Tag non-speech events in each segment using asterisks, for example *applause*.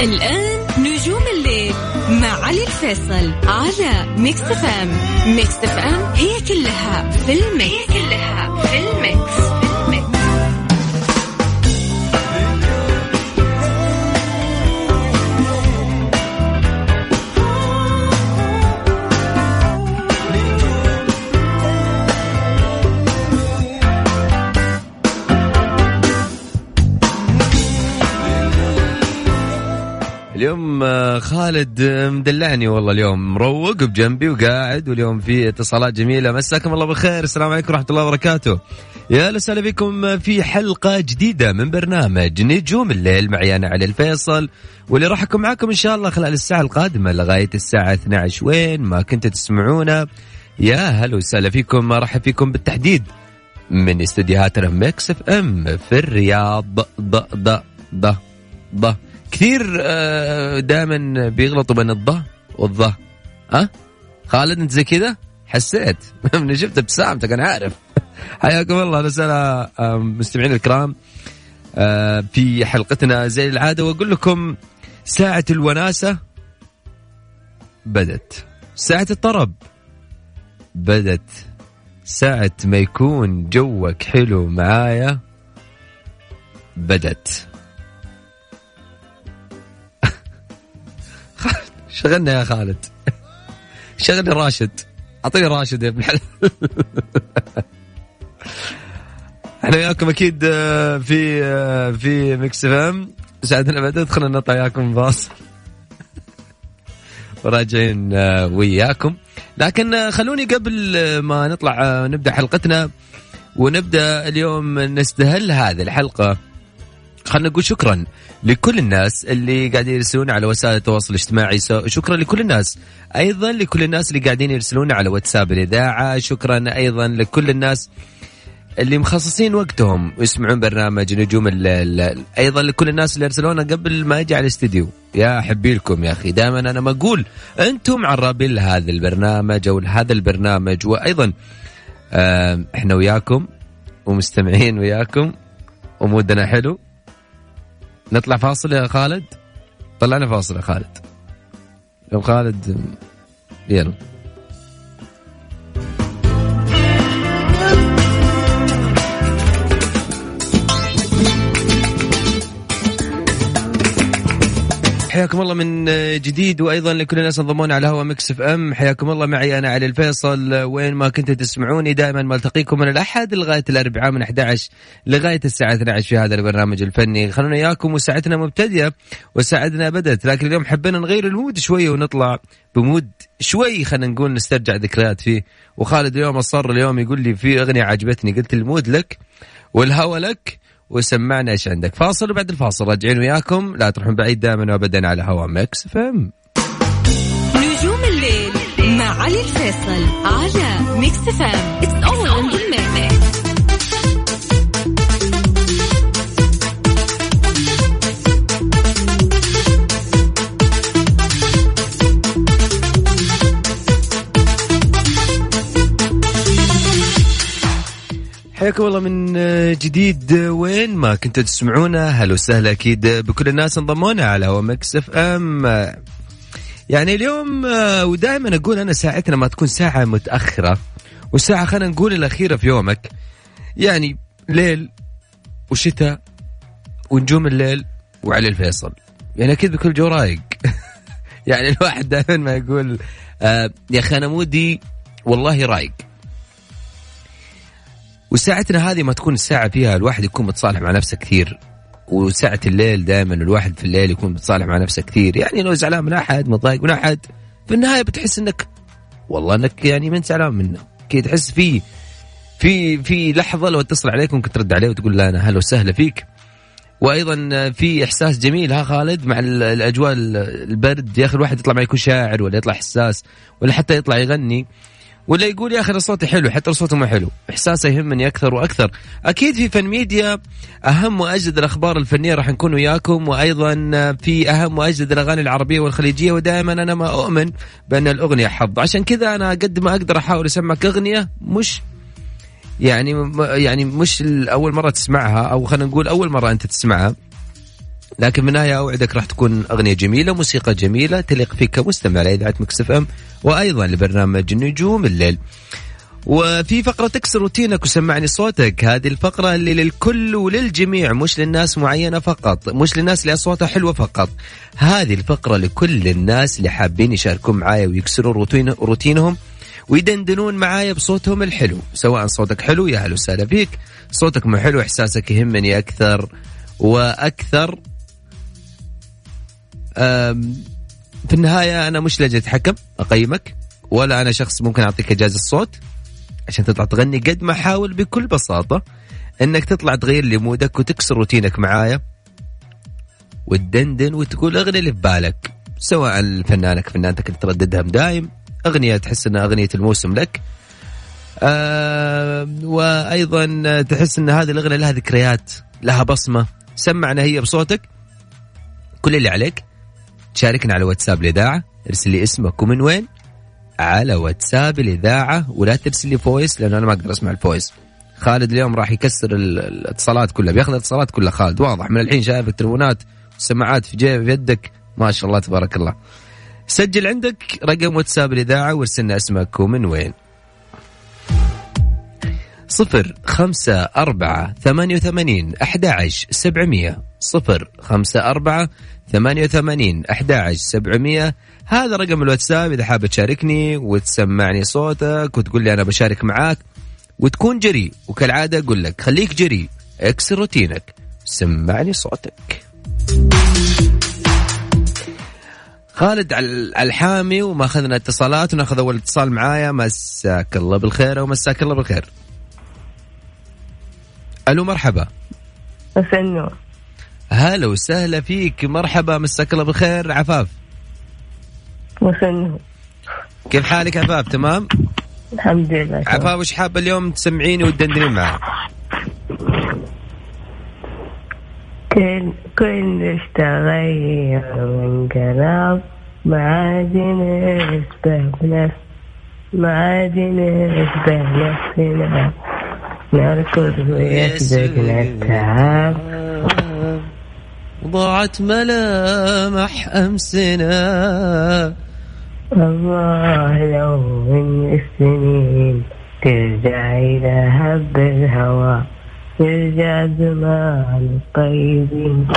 الآن نجوم الليل مع علي الفيصل على Mix FM Mix FM هي كلها في ال mix. هي كلها في ال mix. خالد مدلعني والله اليوم مروق بجنبي وقاعد واليوم في اتصالات جميلة. مساكم الله بالخير. السلام عليكم ورحمة الله وبركاته. يا وسهلا بكم في حلقة جديدة من برنامج نجوم الليل. معي أنا علي الفيصل واللي راح أكون معاكم إن شاء الله خلال الساعة القادمة لغاية الساعة 12 وين ما كنتوا تسمعونا يا هلا وسهلا فيكم. أرحب فيكم بالتحديد من استديوهات Mix FM في الرياض. ض ض ض ض. كثير آه، دائما بيغلطوا بين الض والظ ها؟ خالد انت زي كذا؟ حسيت. *laughs* من شفت ابتسامتك أنا عارف. *laughs* حياكم الله. رسالة مستمعين الكرام. آه، في حلقتنا زي العادة وأقول لكم ساعة الوناسة بدت. ساعة الطرب بدت. ساعة ما يكون جوك حلو معايا بدت. شغلنا يا خالد. *laughs* شغلني راشد. أعطيني راشد يا ابن الحلال. *laughs* إحنا وياكم أكيد آه، في آه، في ميكس إم. سعدنا بعد ادخلنا نطلع وياكم باص *laughs* وراجعين آه، وياكم. لكن خلوني قبل ما نطلع نبدأ حلقتنا ونبدأ اليوم نستهل هذه الحلقة. خلينا نقول شكرا لكل الناس اللي قاعدين يرسلون على وسائل التواصل الاجتماعي. شكرا لكل الناس. أيضا لكل الناس اللي قاعدين يرسلون على واتساب الإذاعة. شكرا أيضا لكل الناس اللي مخصصين وقتهم ويسمعون برنامج نجوم الليل أيضا لكل الناس اللي أرسلونا قبل ما أجي على الاستديو. يا احبي لكم يا أخي. دائما أنا ما أقول أنتم عرابين لهذا البرنامج أو لهذا البرنامج. وأيضا إحنا وياكم ومستمعين وياكم و mood نا حلو. نطلع فاصل يا خالد؟ طلعنا فاصل يا خالد. لو خالد يلا. حياكم الله من جديد وأيضا لكل الناس انضمونا على هوا Mix FM. حياكم الله معي أنا علي الفيصل. وين ما كنتوا تسمعوني دائما ملتقيكم من الأحد لغاية الأربعاء من 11 لغاية الساعة 12 في هذا البرنامج الفني. خلونا إياكم وساعتنا مبتدئة وساعتنا بدأت. لكن اليوم حبينا نغير ال mood شوية ونطلع ب mood شوي خلينا نقول نسترجع ذكريات فيه. وخالد اليوم أصر اليوم يقول لي في أغنية عجبتني قلت ال mood لك والهوى لك. وسمعنا إيش عندك. فاصل وبعد الفاصل راجعين وياكم. لا تروحون بعيد دائما وابدا على هوا Mix FM نجوم الليل مع علي الفيصل على Mix FM حياكم الله من جديد وين ما كنتوا تسمعونا. هلا وسهلا أكيد بكل الناس انضمونا على هوا Mix FM. يعني اليوم ودائما أقول انا ساعتنا ما تكون ساعة متأخرة والساعة خلينا نقول الأخيرة في يومك. يعني ليل وشتاء ونجوم الليل وعلي الفيصل. يعني أكيد بكل جو رايق. *laughs* يعني الواحد دائما ما يقول آه يا أخي أنا mood ي والله رايق. وساعتنا هذه ما تكون الساعة فيها الواحد يكون متصالح مع نفسه كثير. وساعة الليل دائما الواحد في الليل يكون متصالح مع نفسه كثير. يعني لو زعلان من أحد متضايق من أحد في النهاية بتحس إنك والله إنك يعني من زعلان منه. كي تحس في في في لحظة لو اتصل عليك ممكن ترد عليه وتقول له أنا هلا وسهلا فيك. وأيضا في إحساس جميل ها خالد مع الأجواء البرد. يا أخي الواحد يطلع ما يكون شاعر ولا يطلع حساس ولا حتى يطلع يغني. ولا يقول يا أخي صوتي حلو حتى صوته ما حلو. إحساسه يهمني أكثر وأكثر. أكيد في فن ميديا أهم وأجدد الأخبار الفنية راح نكون وياكم وأيضا في أهم وأجدد الأغاني العربية والخليجية ودائما أنا ما أؤمن بأن الأغنية حظ. عشان كذا أنا قد ما أقدر أحاول أسمعك أغنية مش يعني يعني مش اول مرة تسمعها أو خلينا نقول أول مرة أنت تسمعها. لكن في النهايه أوعدك راح تكون أغنية جميلة موسيقى جميلة تليق فيك كمستمع لإذاعة Mix FM وأيضا لبرنامج نجوم الليل. وفي فقرة تكسر روتينك وسمعني صوتك. هذه الفقرة اللي للكل وللجميع مش للناس معينة فقط مش للناس اللي أصواتها حلوة فقط. هذه الفقرة لكل الناس اللي حابين يشاركون معايا ويكسرون روتين روتينهم ويدندنون معايا بصوتهم الحلو. سواء صوتك حلو يا هلا وسهلا فيك. صوتك مو حلو إحساسك يهمني أكثر وأكثر. في النهاية أنا مش لجنة حكم أقيمك ولا أنا شخص ممكن أعطيك إجازة الصوت عشان تطلع تغني قد ما احاول بكل بساطة إنك تطلع تغير لي مودك وتكسر روتينك معايا وتدندن وتقول أغني اللي في بالك سواء فنانك فنانتك اللي ترددها دايم أغنية تحس إنها أغنية الموسم لك. آه وأيضا تحس إن هذه الأغنية لها ذكريات لها بصمة سمعنا هي بصوتك كل اللي عليك. تشاركنا على واتساب الاذاعه ارسل لي اسمك ومن وين. على واتساب الاذاعه ولا ترسل لي voice لأنه أنا ما أقدر أسمع ال voice. خالد اليوم راح يكسر الاتصالات كلها بياخذ الاتصالات كلها خالد واضح. من الحين شايف التلفونات والسماعات في جيب في يدك. ما شاء الله تبارك الله. سجل عندك رقم واتساب الإذاعة وارسلنا اسمك ومن وين. صفر خمسة أربعة ثمانية وثمانين أحد عشر سبعمية. صفر خمسة أربعة ثمانية وثمانين أحد عشر سبعمية. هذا رقم الواتساب إذا حاب تشاركني وتسمعني صوتك وتقول لي أنا بشارك معاك وتكون جري. وكالعادة أقول لك خليك جري اكسر روتينك سمعني صوتك. خالد الحامي وما أخذنا اتصالات ونأخذ أول اتصال معايا. مساك الله بالخير ومساك الله بالخير. ألو مرحبا. مساء النور هلا وسهلا فيك. مرحبا مساك الله بالخير. عفاف. مساء النور كيف حالك عفاف؟ تمام؟ الحمد لله. عفاف وش حابه اليوم تسمعيني وتدندنين معي؟ كل كل تغير وانقلب ما عاد نشبه بنفس ما عاد نشبه نفسنا. نركض ويسبقنا التعب ضاعت ملامح أمسنا. الله لو من السنين ترجع إلى هب الهوى يرجع زمان الطيبين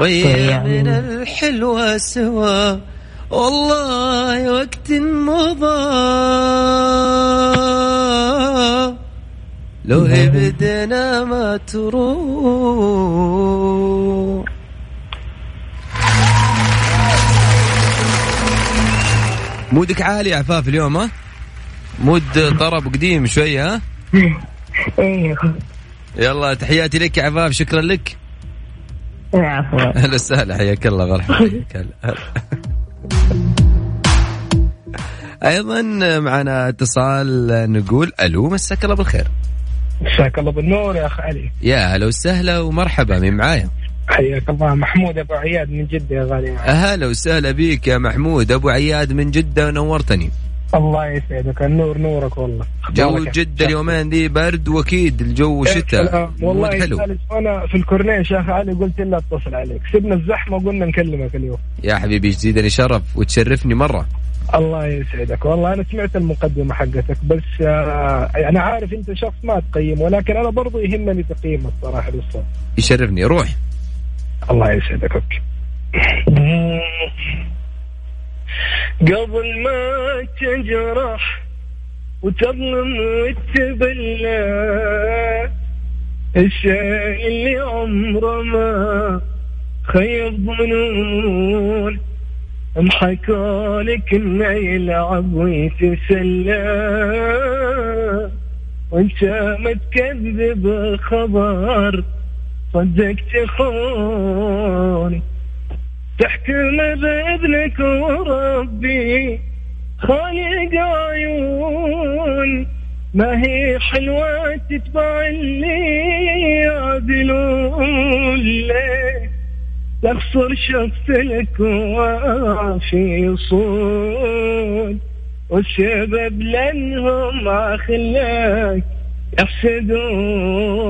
ويا من الحلوة سوا والله وقت مضى. لو بدنا ما تروح. مودك عالي عفاف اليوم ها؟ مود طرب قديم شوية ها؟ *laughs* أيوه يلا تحياتي لك يا عفاف شكرا لك. عفوا *laughs* أهلا وسهلا حياك الله مرحبا *laughs* أيضا معنا اتصال نقول ألو مساك الله بالخير. مساك الله بالنور يا اخ علي. يا هلا وسهلا ومرحبا مين معايا؟ حياك الله. محمود أبو عياد من جدة يا غالي. أهلا وسهلا بيك يا محمود. أبو عياد من جدة نورتني. الله يسعدك. النور نورك والله. جو جدة اليومين دي برد واكيد الجو شتاء. والله حلو. أنا في الكورنيش يا أخي علي قلت لنا أتصل عليك. سيبنا الزحمة وقلنا نكلمك اليوم. يا حبيبي يزيدني شرف وتشرفني مرة. الله يسعدك. والله أنا سمعت المقدمة حقتك بس آه أنا عارف أنت شخص ما تقيم ولكن أنا برضو يهمني تقييمك صراحة للصوت. يشرفني. روح. الله يسعدك أوكي. قبل ما تجرح وتظلم وتبلى الشيء اللي عمره ما خيب ظنون محكالك انه يلعب ويتسلى وانت متكذب خبر صدقت خوني تحكم بابنك وربي. خالق عيون ما هي حلوة تتبع اللي يعدلون ليه تخسر شخص لك وفي صون والسبب لأنهم خلاك يحسدون.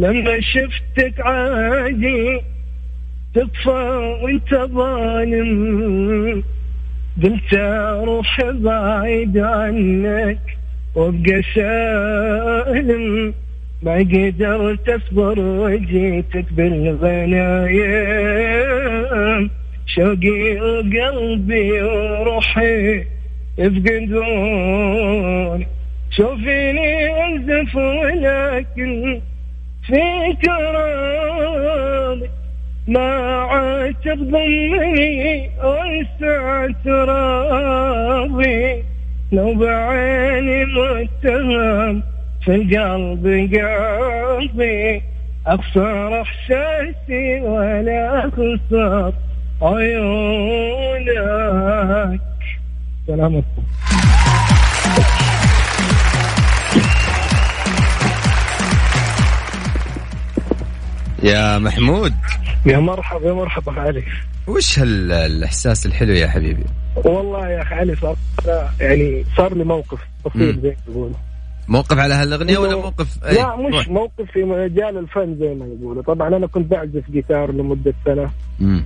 لما شفتك عادي تكفى وانت ظالم. قلت أروح بعيد عنك وأبقى سالم. ما قدرت أصبر وجيتك بالغنايم. شوقي وقلبي وروحي يفقدون شوفيني انزف ولكن في ترابي ما عاد تضمني وسع ترابي لو بعيني متهم في القلب قلبي أخسر إحساسي ولا أخسر عيونك. سلامتكم يا محمود. يا مرحبا يا مرحبا علي. وش هالاحساس الحلو يا حبيبي؟ والله يا أخي علي صار يعني صار لي موقف بسيط زي ما يقولوا. موقف على هالأغنية ولا موقف أي؟ لا مش روح. موقف في مجال الفن زي ما يقولوا. طبعا أنا كنت بعزف جيتار لمدة سنة. مم.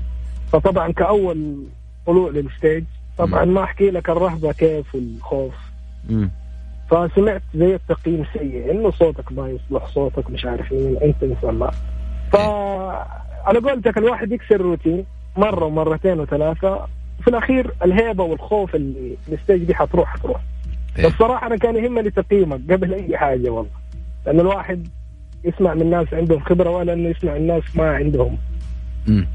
فطبعا كأول طلوع للستيج طبعا ما أحكي لك الرهبة كيف والخوف. مم. فسمعت زي التقييم سيء إنه صوتك ما يصلح صوتك مش عارف مين أنت مثلا ف على قولتك الواحد يكسر الروتين مرة ومرتين وثلاثة. في الأخير الهيبة والخوف اللي الستيج دي حتروح حتروح. إيه. بس صراحة أنا كان يهمني تقييمك قبل أي حاجة والله. لأن الواحد يسمع من ناس عندهم خبرة ولا إنه يسمع الناس ما عندهم. مم.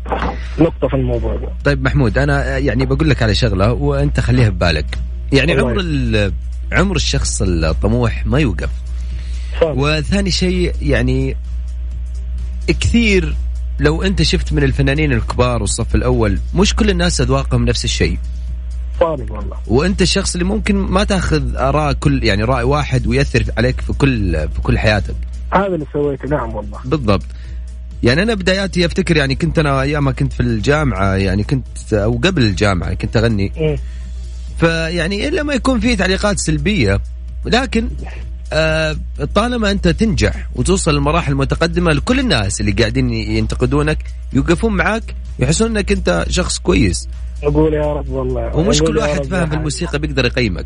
نقطة في الموضوع ده. طيب محمود أنا يعني بقول لك على شغلة وأنت خليها ببالك يعني عمر عمر الشخص الطموح ما يوقف. صادق وثاني شيء يعني كثير لو انت شفت من الفنانين الكبار والصف الأول مش كل الناس أذواقهم نفس الشيء. صادق والله. وانت الشخص اللي ممكن ما تاخذ آراء كل يعني رأي واحد ويأثر عليك في كل في كل حياتك. هذا اللي سويته. نعم والله. بالضبط. يعني أنا بداياتي أفتكر يعني كنت أنا أيام ما كنت في الجامعة يعني كنت أو قبل الجامعة كنت أغني. إيه. فيعني إلا ما يكون في تعليقات سلبية لكن طالما أنت تنجح وتوصل للمراحل المتقدمة لكل الناس اللي قاعدين ينتقدونك يوقفون معك يحسون إنك أنت شخص كويس. نقول يا رب والله. ومش كل واحد فاهم في يا الموسيقى بيقدر يقيمك.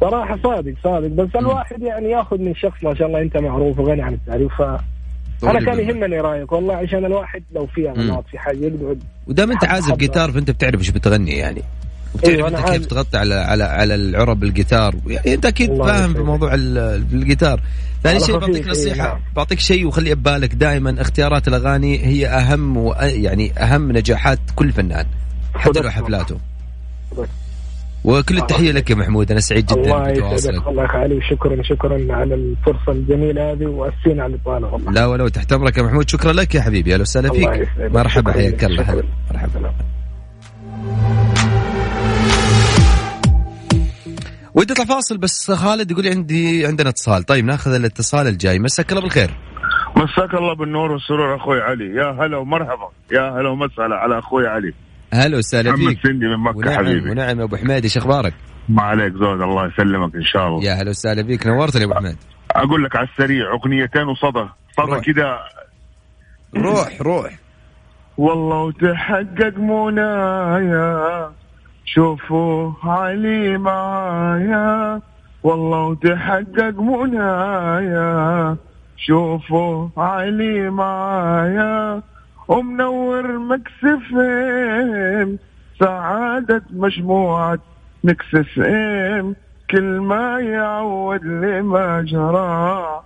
صراحة صادق صادق. بس الواحد يعني ياخذ من شخص ما شاء الله أنت معروف وغني عن التعريف ف أنا كان يهمني رأيك والله عشان الواحد لو في غلط في حاجة يقعد ودام أنت عازف جيتار فأنت بتعرف إيش بتغني يعني. وبتعرف أيوة، أنت كيف. تغطي على على على العرب الجيتار يعني أنت أكيد فاهم في. موضوع ال- الجيتار ثاني شيء بعطيك إيه، نصيحة نعم. بعطيك شيء وخليه ببالك دائما اختيارات الأغاني هي أهم و يعني أهم نجاحات كل فنان حتى لو حفلاته. وكل التحية لك يا محمود أنا سعيد جدا الله يسعدك الله يخليك وشكرا شكرا على الفرصة الجميلة هذه واسفين على الاطاله والله لا ولو تحت أمرك يا محمود شكرا لك يا حبيبي أهلا وسهلا فيك. مرحبا شكراً حياك. الله شكراً. مرحبا. ودي اطلع فاصل بس خالد يقول لي عندي عندنا اتصال. طيب ناخذ الاتصال الجاي. مساك الله بالخير. مساك الله بالنور والسرور أخوي علي. يا هلا ومرحبا. يا هلا ومسهلا على أخوي علي. هلا وسهلا محمد فيك. سندي من مكة ونعم حبيبي. ونعم يا أبو حميد. إيش أخبارك؟ ما عليك زود الله يسلمك إن شاء الله. يا هلا وسهلا فيك. نورتني يا أبو حميد. أقول لك على السريع أغنيتين وصدى. صدى. كذا روح روح. والله وتحقق منايا. شوفوا علي معايا. والله وتحقق منايا. شوفوا علي معايا. ومنور مكسفين. سعادة مجموعة مكسفين. كل ما يعود لما جرى.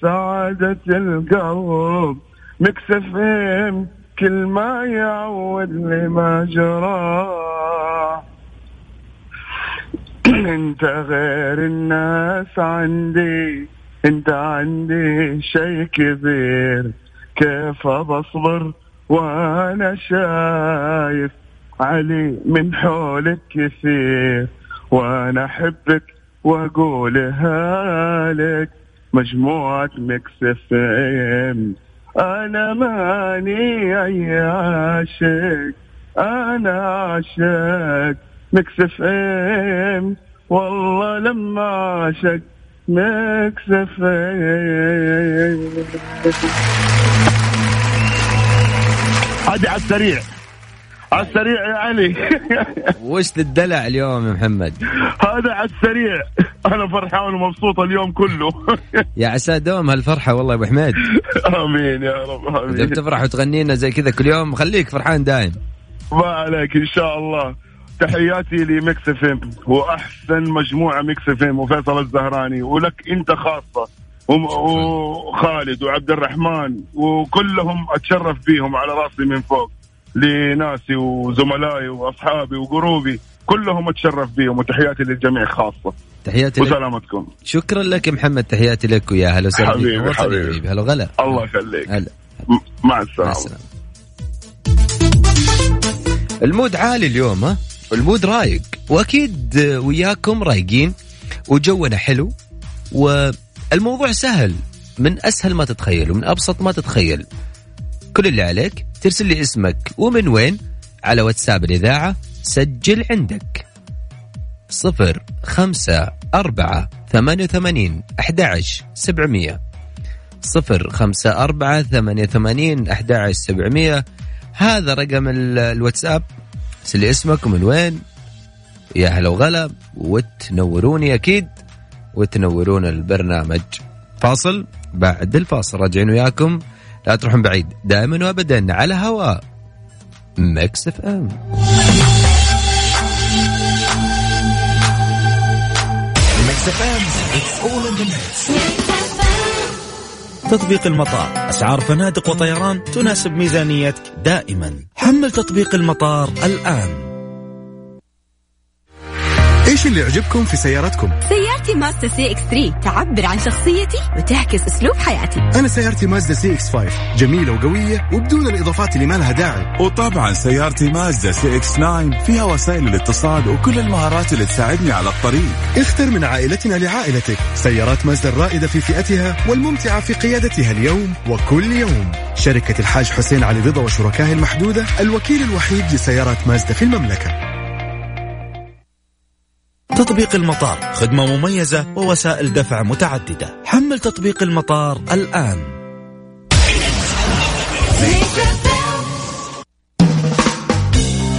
سعادة القلب مكسفين. كل ما يعود لما جرى. انت غير الناس عندي. انت عندي شيء كبير. كيف بصبر وأنا شايف علي من حولك كثير. وأنا احبك واقولها لك. مجموعة مكسفين أنا ماني أي عاشق. أنا عاشق مكسفين والله لما عاشق مكسفين هذه على السريع. على السريع يا علي. *laughs* وش الدلع اليوم يا محمد؟ هذا على السريع. أنا فرحان ومبسوط اليوم كله. *laughs* يا عسى دوم هالفرحة والله يا أبو حميد. آمين يا رب آمين. بتفرح وتغني لنا زي كذا كل يوم خليك فرحان دايم. ما عليك إن شاء الله. تحياتي ل Mix FM وأحسن مجموعة Mix FM وفيصل الزهراني ولك انت خاصة وخالد وعبد الرحمن وكلهم أتشرف بيهم على راسي من فوق لناسي وزملائي وأصحابي و group ي كلهم أتشرف بيهم وتحياتي للجميع خاصة. تحياتي وسلامتكم. شكرا لك محمد تحياتي لك ويا هلا وسهلا. حبيبي، حبيبي. هلا وغلا الله يخليك. هلا. مع مع السلامة. السلامة. ال mood عالي اليوم ها؟ ال mood رايق. وأكيد وياكم رايقين وجونا حلو. والموضوع سهل. من أسهل ما تتخيل ومن أبسط ما تتخيل. كل اللي عليك ترسل لي اسمك ومن وين على واتساب الإذاعة سجل عندك. صفر خمسة أربعة ثمانية وثمانين أحد سبعمية. صفر خمسة أربعة ثمانية ثمانين أحد سبعمية. هذا رقم ال- الواتساب. لي اسمك ومن وين يا هلا وغلا وتنوروني أكيد. وتنورون البرنامج. فاصل بعد الفاصل راجعين وياكم. لا تروحون بعيد دائما وابدا على هواء Mix FM. تطبيق المطار. أسعار فنادق وطيران تناسب ميزانيتك دائما. حمل تطبيق المطار الآن. إيش اللي يعجبكم في سيارتكم؟ سيارتي مازدا CX 3 تعبر عن شخصيتي وتعكس أسلوب حياتي. أنا سيارتي مازدا CX 5 جميلة وقوية وبدون الإضافات اللي ما لها داعي. وطبعا سيارتي مازدا CX 9 فيها وسائل الاتصال وكل المهارات اللي تساعدني على الطريق. اختر من عائلتنا لعائلتك. سيارات مازدا الرائدة في فئتها والممتعة في قيادتها اليوم وكل يوم. شركة الحاج حسين علي رضا وشركائه المحدودة الوكيل الوحيد لسيارات مازدا في المملكة. تطبيق المطار خدمة مميزة ووسائل دفع متعددة. حمل تطبيق المطار الآن.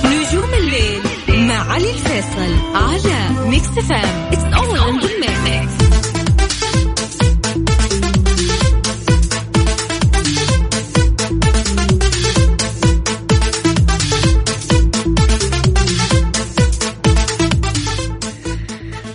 نجوم الليل مع علي الفيصل على Mix FM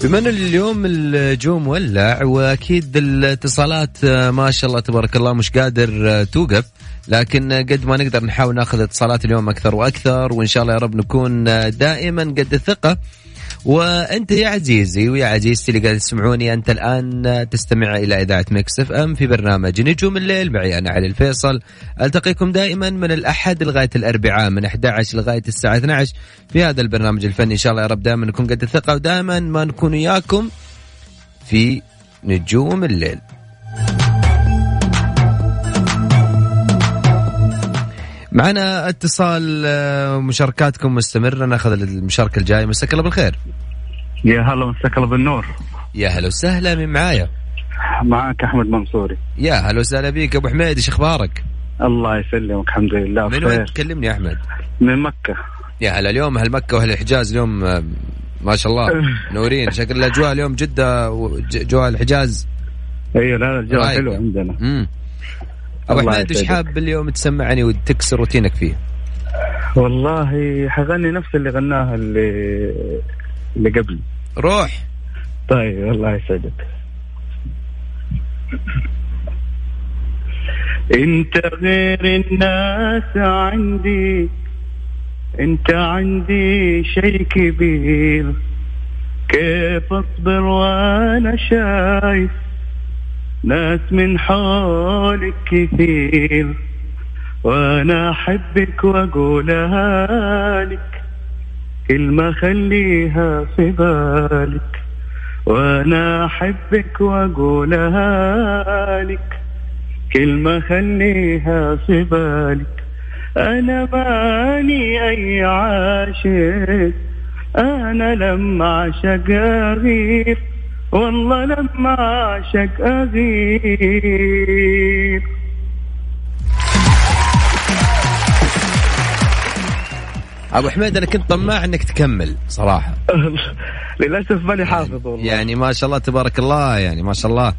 بما إن اليوم الجو مولع وأكيد الاتصالات آه، ما شاء الله تبارك الله مش قادر آه، توقف لكن آه، قد ما نقدر نحاول ناخذ اتصالات اليوم أكثر وأكثر وإن شاء الله يا رب نكون دائما قد الثقة. وأنت يا عزيزي ويا عزيزتي اللي قاعد تسمعوني أنت الآن تستمع إلى إذاعة Mix FM في برنامج نجوم الليل. معي أنا علي الفيصل. ألتقيكم دائما من الأحد لغاية الأربعاء من 11 لغاية الساعة 12 في هذا البرنامج الفني. إن شاء الله يا رب دائما نكون قد الثقة ودائما ما نكون وياكم في نجوم الليل. معنا اتصال آه، مشاركاتكم مستمرة. ناخذ المشاركة الجاية. مساك الله بالخير. يا هلا مساك الله بالنور. يا هلا وسهلا. من معايا؟ معك أحمد منصوري. يا هلا وسهلا بيك. أبو حميد إيش أخبارك؟ الله يسلمك. الحمد لله. من وين تكلمني يا أحمد؟ من مكة. يا هلا اليوم أهل مكة وأهل الحجاز اليوم آه، ما شاء الله *laughs* نورين. شكل الأجواء اليوم جدة وجو الحجاز. أيوه لا لا الجو. حلو عندنا. امم أبو حميد إيش. حاب اليوم تسمعني وتكسر روتينك فيه؟ والله حغني نفس اللي غناها اللي اللي قبل. روح. طيب الله يسعدك. انت غير الناس عندي انت عندي شيء كبير. كيف أصبر وأنا شايف؟ ناس من حولك كثير وأنا أحبك واقولها لك كلمة خليها في بالك وأنا أحبك واقولها لك كلمة خليها في بالك أنا ماني أي عاشق. أنا لما اعشق اغير والله لما اعشق اغير أبو حميد أنا كنت طماع إنك تكمل صراحة. *laughs* للأسف ماني حافظ والله. يعني ما شاء الله تبارك الله يعني ما شاء الله.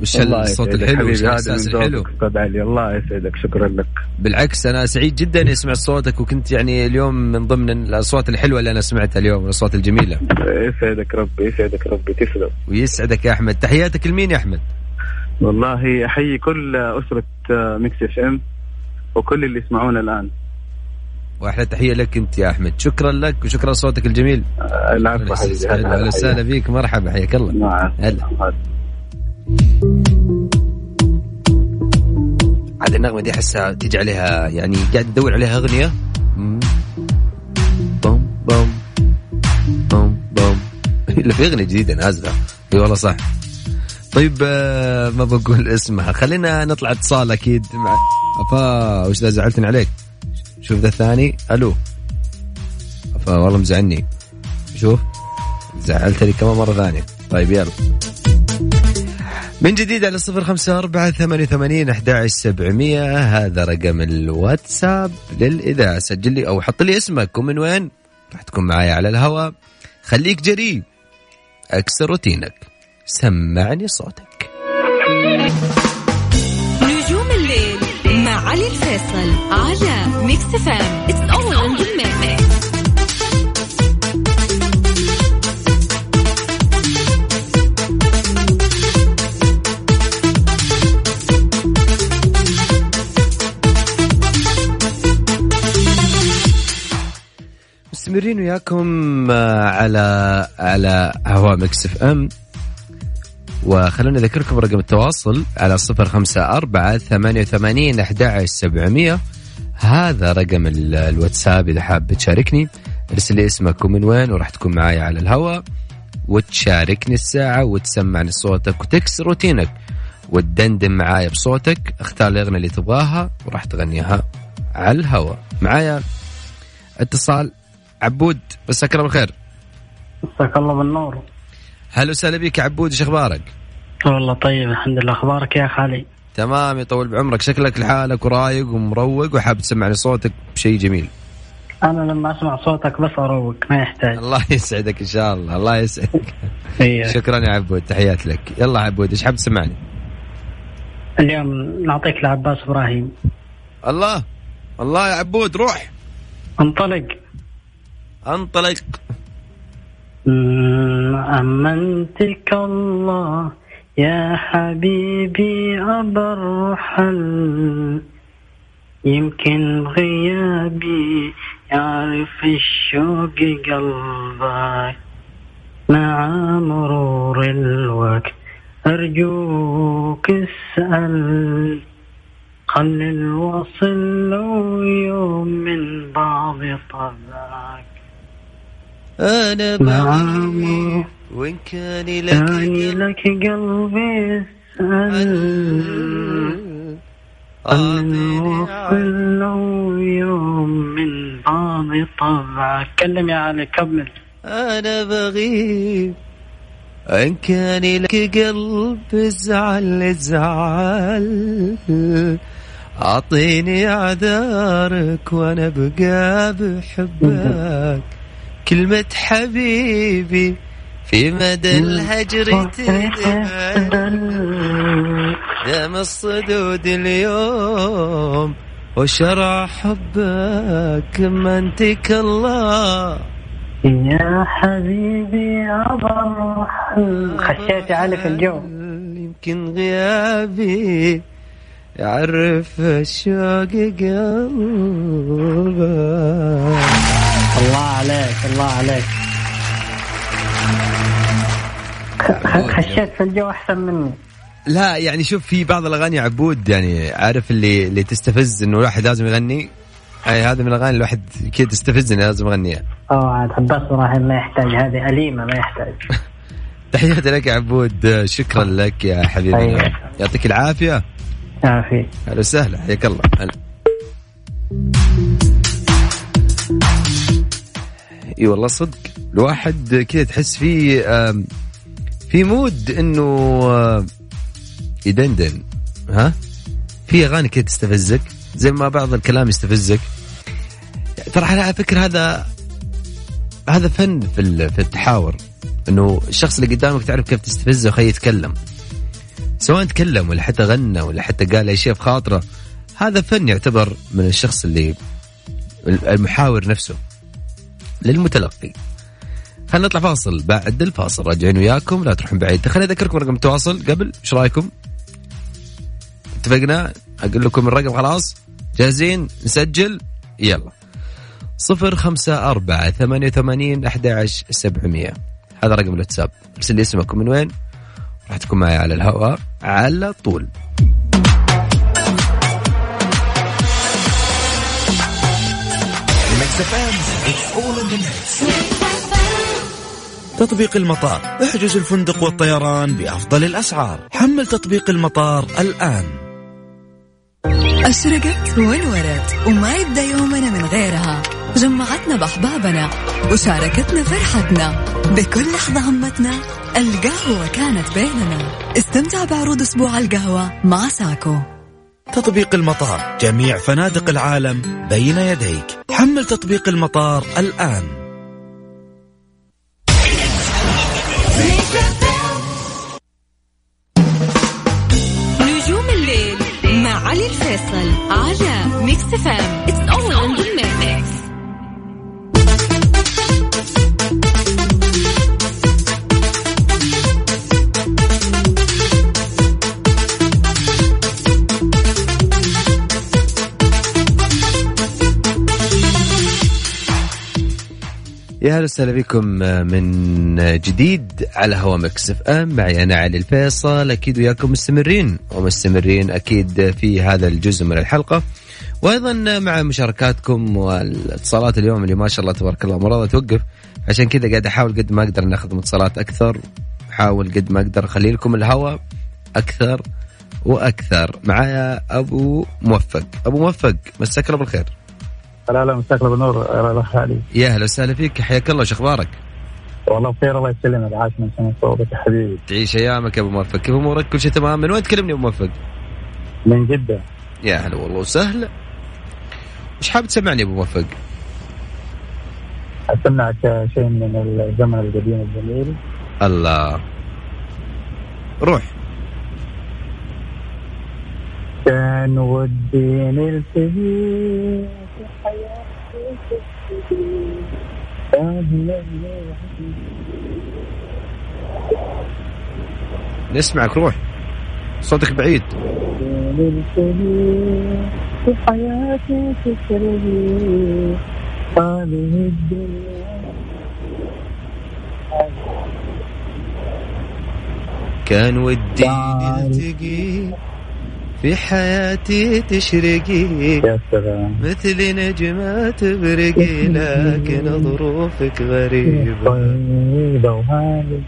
وش الصوت الحلو وش الاحساس الحلو. أستاذ علي الله يسعدك شكرا لك. بالعكس أنا سعيد جدا إني اسمع صوتك وكنت يعني اليوم من ضمن الأصوات الحلوة اللي أنا سمعتها اليوم الأصوات الجميلة. يسعدك ربي يسعدك ربي تسلم. ويسعدك يا أحمد. تحياتك لمين يا أحمد؟ والله أحيي كل أسرة Mix FM وكل اللي يسمعونا الآن. وأحلى تحية لك أنت يا أحمد. شكرا لك وشكرا لصوتك الجميل. العفو حبيبي هلا أهلا هلا. وسهلا فيك مرحبا حياك الله. مع. عاد النغمة دي أحسها تيجي عليها يعني قاعد تدور عليها أغنية. بوم بوم بوم بوم. *laughs* الا في أغنية جديدة نازلة. إي والله صح. طيب آه، ما بقول اسمها. خلينا نطلع اتصال أكيد مع أفا وش ذا زعلتني عليك؟ شوف ذا الثاني. ألو. أفا والله مزعلني. شوف. زعلتني كمان مرة ثانية. طيب يلا. من جديد على صفر خمسة أربعة ثمانية وثمانين أحد سبعمية. هذا رقم الواتساب للإذاعة. سجل لي أو حط لي اسمك ومن وين. راح تكون معايا على الهواء خليك جريء أكسر روتينك. سمعني صوتك. نجوم الليل مع علي الفيصل على Mix FM it's all in the mix مستمرين وياكم آه، على على هواء Mix FM. وخلونا نذكركم رقم التواصل على صفر خمسة أربعة ثمانية وثمانين أحد سبعمية. هذا رقم ال- الواتساب إذا حاب تشاركني. ارسل لي اسمك ومن وين وراح تكون معايا على الهواء وتشاركني الساعة وتسمعني صوتك وتكسر روتينك. وتدندن معايا بصوتك. اختار الأغنية اللي تبغاها وراح تغنيها على الهواء معايا اتصال عبود مساك الله بالخير. مساك الله بالنور. هلا وسهلا بك يا عبود إيش أخبارك؟ والله طيب الحمد لله. أخبارك يا خالي؟ تمام يطول بعمرك. شكلك لحالك ورايق ومروق وحاب تسمعني صوتك بشيء جميل. أنا لما أسمع صوتك بس أروق ما يحتاج. الله يسعدك إن شاء الله الله يسعدك. إيه. شكرا يا عبود تحيات لك. يلا عبود إيش حاب تسمعني؟ اليوم نعطيك لعباس إبراهيم. الله الله يا عبود روح. انطلق. انطلق أمنتك الله يا حبيبي أبرحل يمكن غيابي يعرف الشوق قلبك. مع مرور الوقت أرجوك اسأل. خل الوصل لو يوم من بعض طبعك أنا نعم وإن كان ثاني لك قلبي اسأل الوصل لو يوم من بعض طبعك كلم يا علي كمل. أنا بغيب إن كان لك قلب ازعل ازعل أعطيني أعذارك وأنا بقى بحبك. كلمة حبيبي في مدى الهجر تدل دام الصدود اليوم وشرع حبك منتك الله. يا حبيبي خشيت يا علي في الجو. يمكن غيابي يعرف الشوق قلبك. عليك الله عليك. خشيت في الجو أحسن مني. لا يعني شوف في بعض الأغاني عبود يعني عارف اللي اللي تستفز إنه الواحد لازم يغني؟ يعني هذا من الأغاني الواحد كذا تستفزني لازم أغنيها. آه عاد عباس إبراهيم ما يحتاج هذه أليمة ما يحتاج. *laughs* تحياتي لك يا عبود شكرا لك يا حبيبي. أيوة. يعطيك العافية. عافية. أهلا وسهلا حياك الله. هلا. إي والله صدق. الواحد كذا تحس فيه في مود إنه يدندن. ها؟ في أغاني كذا تستفزك زي ما بعض الكلام يستفزك. ترى على فكرة هذا هذا فن في في التحاور. إنه الشخص اللي قدامك تعرف كيف تستفزه وخليه يتكلم. سواء تكلم ولا حتى غنى ولا حتى قال أي شيء في خاطره هذا فن يعتبر من الشخص اللي المحاور نفسه. للمتلقي. خلينا نطلع فاصل بعد الفاصل. راجعين وياكم لا تروحون بعيد. خليني أذكركم رقم التواصل. قبل إيش رأيكم؟ اتفقنا؟ أقول لكم الرقم خلاص. جاهزين؟ نسجل؟ يلا. صفر خمسة أربعة ثمانية وثمانين أحد سبعمية. هذا رقم الواتساب. ارسل لي اسمك من وين؟ راح تكون معي على الهواء على طول. تطبيق المطار. احجز الفندق والطيران بأفضل الأسعار. حمل تطبيق المطار الآن. أشرقت ونورت وما يبدأ يومنا من غيرها. جمعتنا بأحبابنا وشاركتنا فرحتنا. بكل لحظة همتنا القهوة كانت بيننا. استمتع بعروض أسبوع القهوة مع ساكو. تطبيق المطار. جميع فنادق العالم بين يديك. حمل تطبيق المطار الآن. نجوم الليل مع علي الفيصل على Mix FM in the يا أهلا وسهلا بكم من جديد على هوا Mix FM. معي أنا علي الفيصل أكيد وياكم مستمرين. ومستمرين أكيد في هذا الجزء من الحلقة. وأيضا مع مشاركاتكم والاتصالات اليوم اللي ما شاء الله تبارك الله مرة توقف. عشان كذا قاعد أحاول قد ما أقدر ناخذ اتصالات أكثر. أحاول قد ما أقدر أخلي لكم الهوا أكثر وأكثر. معايا أبو موفق. أبو موفق مساك الله بالخير. لا لا مساك الله بالنور الاخ علي يا أهلا وسهلا فيك حياك الله شو أخبارك؟ والله بخير الله يسلمك عاش من سنه صوتك يا حبيبي. تعيش أيامك يا أبو موفق كيف أمورك؟ كل شيء تمام؟ من وين تكلمني أبو موفق؟ من جدة. يا هلا والله وسهلا. إيش حابب تسمعني يا أبو موفق؟ أسمعك شيء من الزمن القديم الجميل. الله. روح. كان ودي نلتقي نسمعك روح. صوتك بعيد. كان ودي نلتقي في حياتي تشرقي. يا سلام. مثل نجمة تبرقي لكن ظروفك غريبة. طيبة وهذه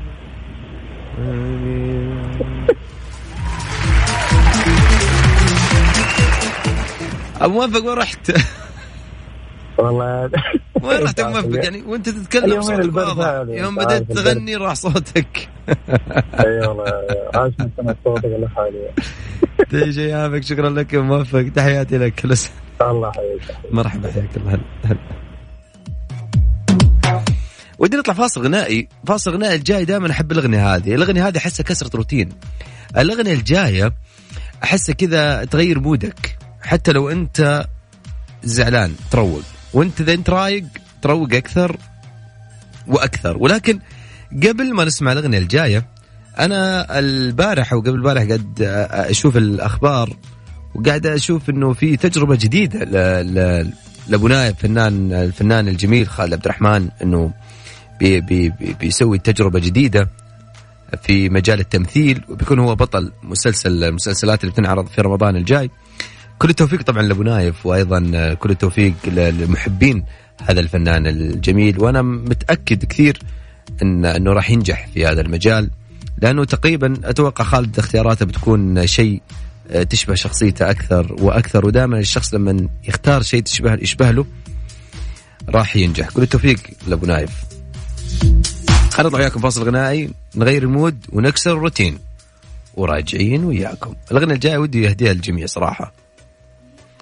أبو موفق وين رحت؟ والله. وين رحت أبو *laughs* موفق؟ يعني وأنت تتكلم صوتك واضح. يوم بدأت. تغني راح صوتك. إي والله عاش من سنة صوتك الله حالي تعيش ايامك شكرا لك موفق. تحياتي لك كل سنة الله حياك مرحبا حياك الله. هلا هلا. ودي نطلع فاصل غنائي. فاصل غنائي الجاي دائما أحب الأغنية هذه. الأغنية هذه أحسها كسرت روتين. الأغنية الجاية أحسها كذا تغير مودك. حتى لو أنت زعلان تروق. وأنت إذا أنت رايق تروق أكثر وأكثر. ولكن قبل ما نسمع الأغنية الجاية أنا البارح وقبل البارح قاعد أشوف الأخبار وقاعد أشوف إنه في تجربة جديدة لأبو نايف فنان الفنان الجميل خالد عبد الرحمن إنه بي بي بي بيسوي تجربة جديدة في مجال التمثيل وبيكون هو بطل مسلسل المسلسلات اللي بتنعرض في رمضان الجاي. كل التوفيق طبعا لأبو نايف وأيضا كل التوفيق لمحبين هذا الفنان الجميل. وأنا متأكد كثير إن إنه راح ينجح في هذا المجال لأنه تقريبا أتوقع خالد اختياراته بتكون شيء آه، تشبه شخصيته أكثر وأكثر ودائما الشخص لما يختار شيء تشبه يشبه له راح ينجح. كل التوفيق لأبو نايف. خلينا نطلع وياكم فاصل غنائي نغير المود ونكسر الروتين. وراجعين وياكم. الاغنيه الجايه ودي يهديها للجميع صراحة.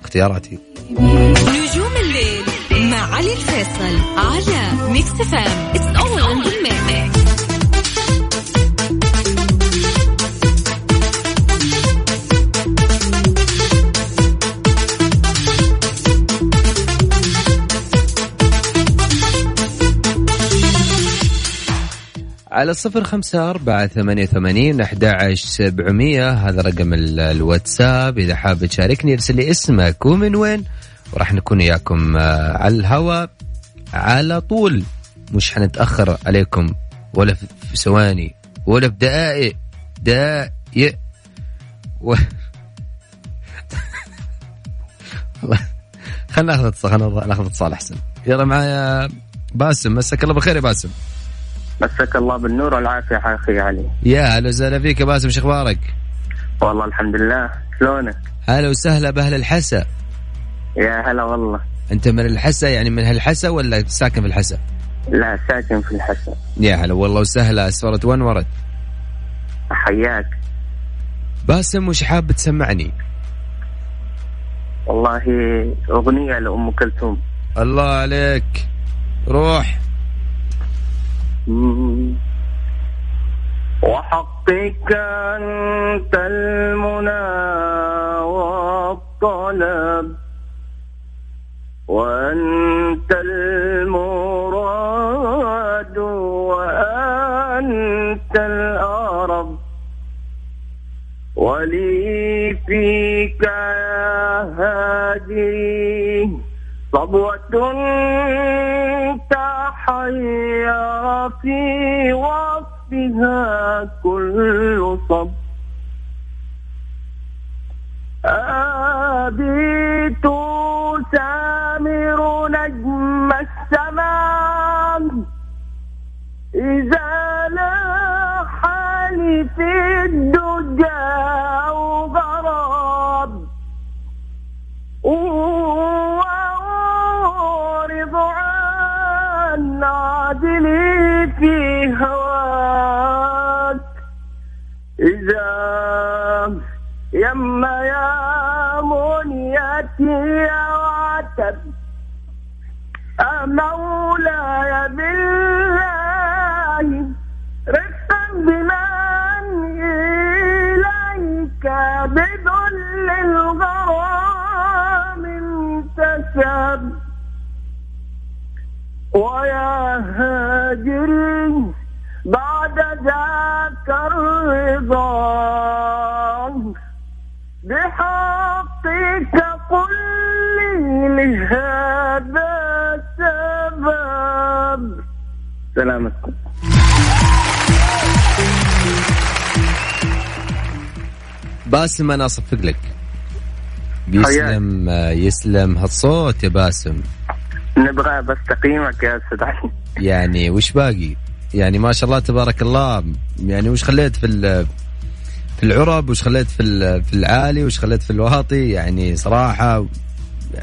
اختياراتي. نجوم الليل مع علي الفيصل على Mix FM. it's all على الصفر خمسة أربعة ثمانية ثمانين أحد سبعمية. هذا رقم ال- الواتساب. إذا حاب تشاركني ارسل لي اسمك ومن وين وراح نكون وياكم آه، على الهواء على طول. مش حنتأخر عليكم ولا في ثواني ولا في دقائق. دقائق. و... *laughs* خلنا ناخذ خلنا ناخذ اتصال أحسن. يلا معايا باسم. مساك الله بالخير يا باسم. مساك الله بالنور والعافية يا أخي علي. يا هلا وسهلا فيك يا باسم شو أخبارك؟ والله الحمد لله. شلونك؟ هلا وسهلا بأهل الحسا. يا هلا والله. أنت من الحسا؟ يعني من هالحسا ولا ساكن في الحسا؟ لا ساكن في الحسن يا هلا والله وسهلا. وين ورد؟ حياك باسم وش حاب تسمعني؟ والله أغنية لأم كلثوم. الله عليك. روح. وحقك أنت المنى والطلب وأنت المراد وأنت الأرب ولي فيك يا هاجري صبوة تحير في وصفها كل صب أبيت سامر منيتي وعتب مولاي بالله رفقا بمن إليك بذل الغرام انتسب ويا هاجري بعد ذاك الرضا. لي لهذا سبب سلامتكم. باسم أنا أصفق لك. بيسلم آه، يسلم. هالصوت يا باسم. نبغى بس تقييمك يا أستاذ علي. يعني وش باقي؟ يعني ما شاء الله تبارك الله. يعني وش خليت في في العرب؟ وش خليت في في العالي؟ وش خليت في الواطي يعني صراحة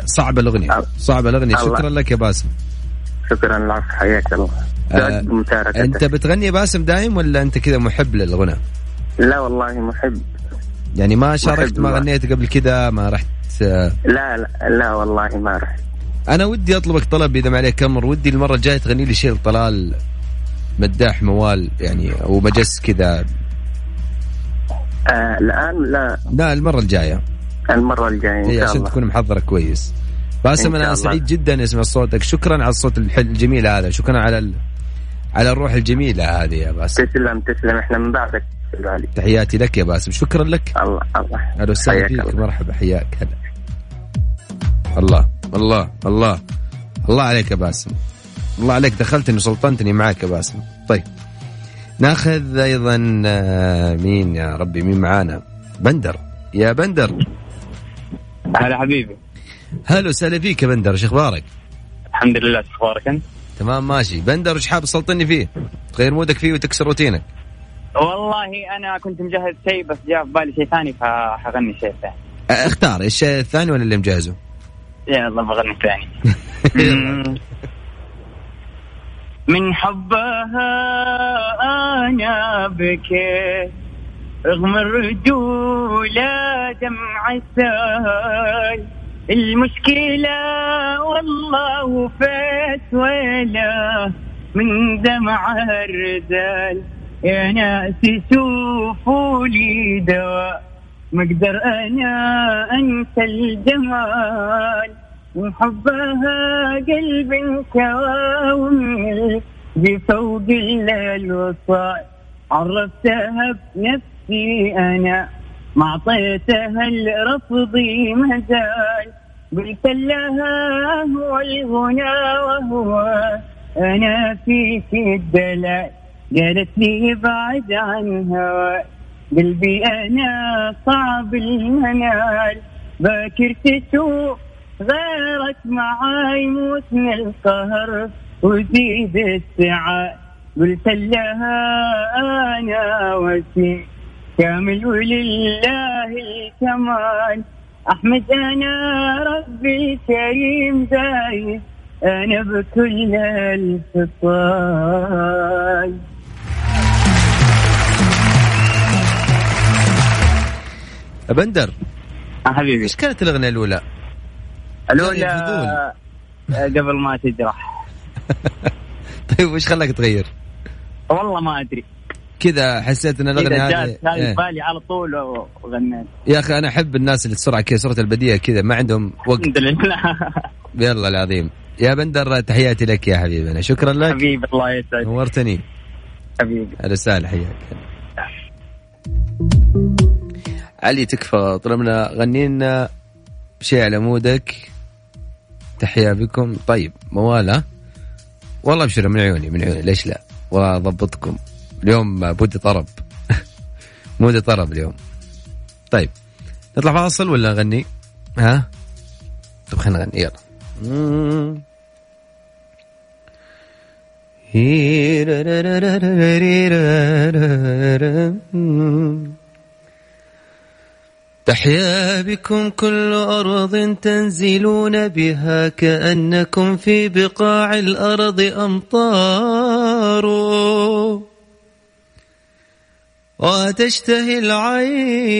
صعبه الاغنيه صعبه الاغنيه. شكرا لك يا باسم. شكرا لك. حياك الله. آه، أنت بتغني يا باسم دايم ولا أنت كذا محب للغنى؟ لا والله محب. يعني ما شاركت ما. غنيت قبل كذا ما رحت آه، لا لا, لا والله ما رحت. أنا ودي أطلبك طلب إذا ما عليك أمر ودي المرة الجاية تغني لي شيء طلال مداح موال يعني أو مجس كذا. آه الآن لا. لا المرة الجاية. المرة الجاية إن إيه شاء عشان الله. تكون محضره كويس. باسم أنا. سعيد جدا أسمع صوتك. شكرا على الصوت الجميل هذا. شكرا على ال... على الروح الجميلة هذه يا باسم. تسلم تسلم. إحنا من بعدك. علي تحياتي لك يا باسم. شكرا لك. الله الله. أهلا وسهلا فيك. مرحبا. حياك هلا. الله الله الله. الله عليك يا باسم. الله عليك. دخلتني وسلطنتني معاك يا باسم. طيب. ناخذ أيضا آه، مين يا ربي؟ مين معانا؟ بندر. يا بندر. هلا حبيبي هلا وسهلا فيك يا بندر إيش أخبارك؟ الحمد لله شو أخبارك أنت؟ تمام ماشي بندر إيش حاب تسلطني فيه؟ تغير مودك فيه وتكسر روتينك والله أنا كنت مجهز شيء بس جاء في بالي شيء ثاني فحغني شيء ثاني آه، اختار الشيء الثاني ولا اللي مجهزه؟ يلا بغني ثاني *laughs* من حبها أنا بكيت رغم الرجولة دمع السال المشكلة والله وفيت ويله من دمع الرجال يا ناس شوفوا لي دواء. مقدر أنا انسى الجمال. من حبها قلب ومن بفوق الوصال عرفتها بنفسي أنا. ما اعطيتها الرفض مجال. قلت لها هو الغنى وهو أنا فيك الدلال. قالت لي بعد عن هواك قلبي أنا صعب المنال. باكر تشوف غيرك معاي يموت من القهر وزيد السعاد قلت لها أنا وسيم كامل ولله الكمال. أحمد أنا ربي كريم زايد. أنا بكل الفصال. بندر حبيبي. إيش كانت الأغنية الأولى؟ الأولى قبل ما تجرح. *laughs* طيب وش خلاك تغير؟ والله ما أدري. كذا حسيت إن الأغنية هذه هذه إيه. بالي على طول وغنيت. يا أخي أنا أحب الناس اللي السرعه كذا سرعة البديهة كذا ما عندهم وقت. الحمد لله. يلا العظيم. يا بندر تحياتي لك يا حبيبنا شكرا لك. حبيبي الله يسعدك. نورتني. حبيبي. أهلا وسهلا حياك. علي تكفى طلبنا غنينا شيء على مودك. تحيا بكم. طيب موالة والله أبشر من عيوني من عيوني ليش لا؟ وأضبطكم. اليوم بودي طرب. *laughs* مودي طرب اليوم. طيب نطلع فاصل ولا نغني ها؟ طب خلينا نغني يلا. تحيا بكم كل أرض تنزلون بها كأنكم في بقاع الأرض أمطار. وتشتهي العين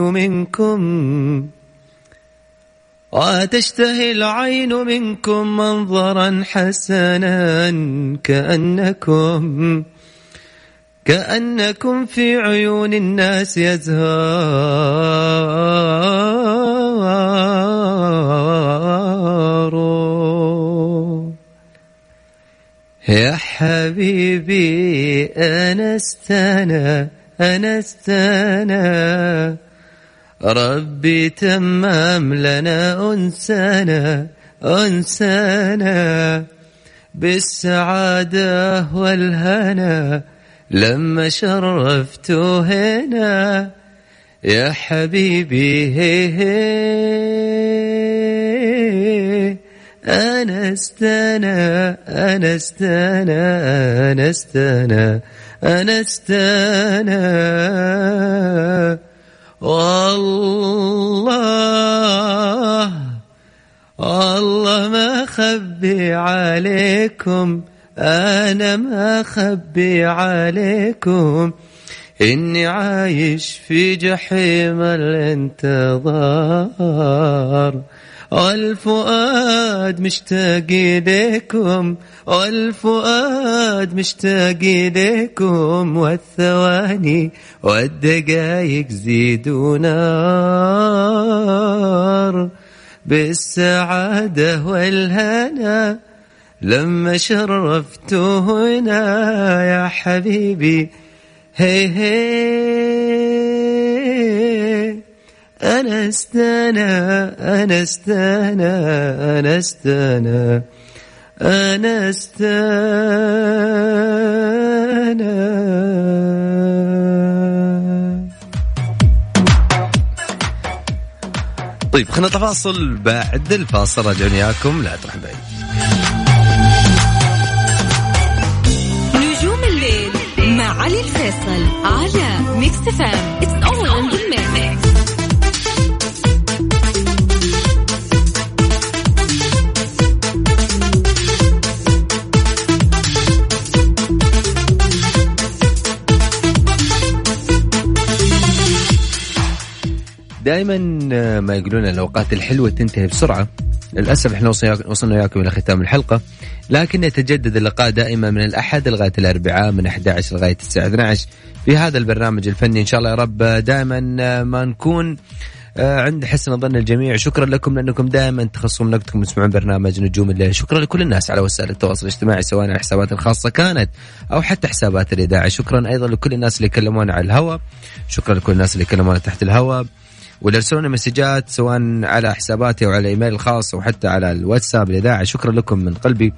منكم. وتشتهي العين منكم منظرا حسنا كأنكم كأنكم في عيون الناس يزهار يا حبيبي أنا استنى أنا استنى ربي تمام لنا أنسانا أنسانا. بالسعادة والهنا لما شرفته هنا. يا حبيبي هي هي. أنا استنى أنا استنى أنا استنى أنا استنى والله الله ما خبي عليكم أنا ما خبي عليكم. إني عايش في جحيم الانتظار. والفؤاد مشتاق إليكم والفؤاد مشتاق إليكم والثواني والدقايق زيدوا نار بالسعادة والهنا لما شرفته هنا يا حبيبي هي هي. أنا استنى أنا استنى أنا استنى أنا استنى طيب خلينا نطلع فاصل بعد الفاصل. راجعون وياكم لا تروح بعيد. نجوم الليل مع علي الفيصل على Mix FM دائما ما يقولون الأوقات الحلوة تنتهي بسرعة. للأسف إحنا وصلنا وياكم إلى ختام الحلقة. لكن يتجدد اللقاء دائما من الأحد لغاية الأربعاء من 11 لغاية الساعة 12 في هذا البرنامج الفني إن شاء الله يا رب دائما ما نكون آه، عند حسن ظن الجميع. شكرا لكم لأنكم دائما تخصصون وقتكم تسمعون برنامج نجوم الليل. شكرا لكل الناس على وسائل التواصل الاجتماعي سواء على الحسابات الخاصة كانت أو حتى حسابات الإذاعة. شكرا أيضا لكل الناس اللي كلمونا على الهواء. شكرا لكل الناس اللي كلمونا تحت الهواء. واللي ارسلونا مسجات سواء على حساباتي أو على الايميل الخاص أو حتى على الواتساب الاذاعه شكرا لكم من قلبي.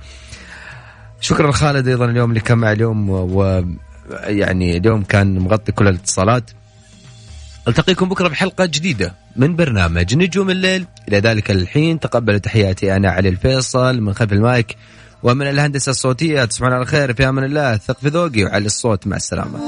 شكرا خالد أيضا اليوم اللي كان معي اليوم و يعني اليوم كان مغطي كل الاتصالات. ألتقيكم بكرة بحلقة جديدة من برنامج نجوم الليل. إلى ذلك الحين تقبلوا تحياتي أنا علي الفيصل من خلف المايك ومن الهندسة الصوتية. تصبحون على خير في أمان الله. ثق في ذوقي وعلي الصوت. مع السلامة.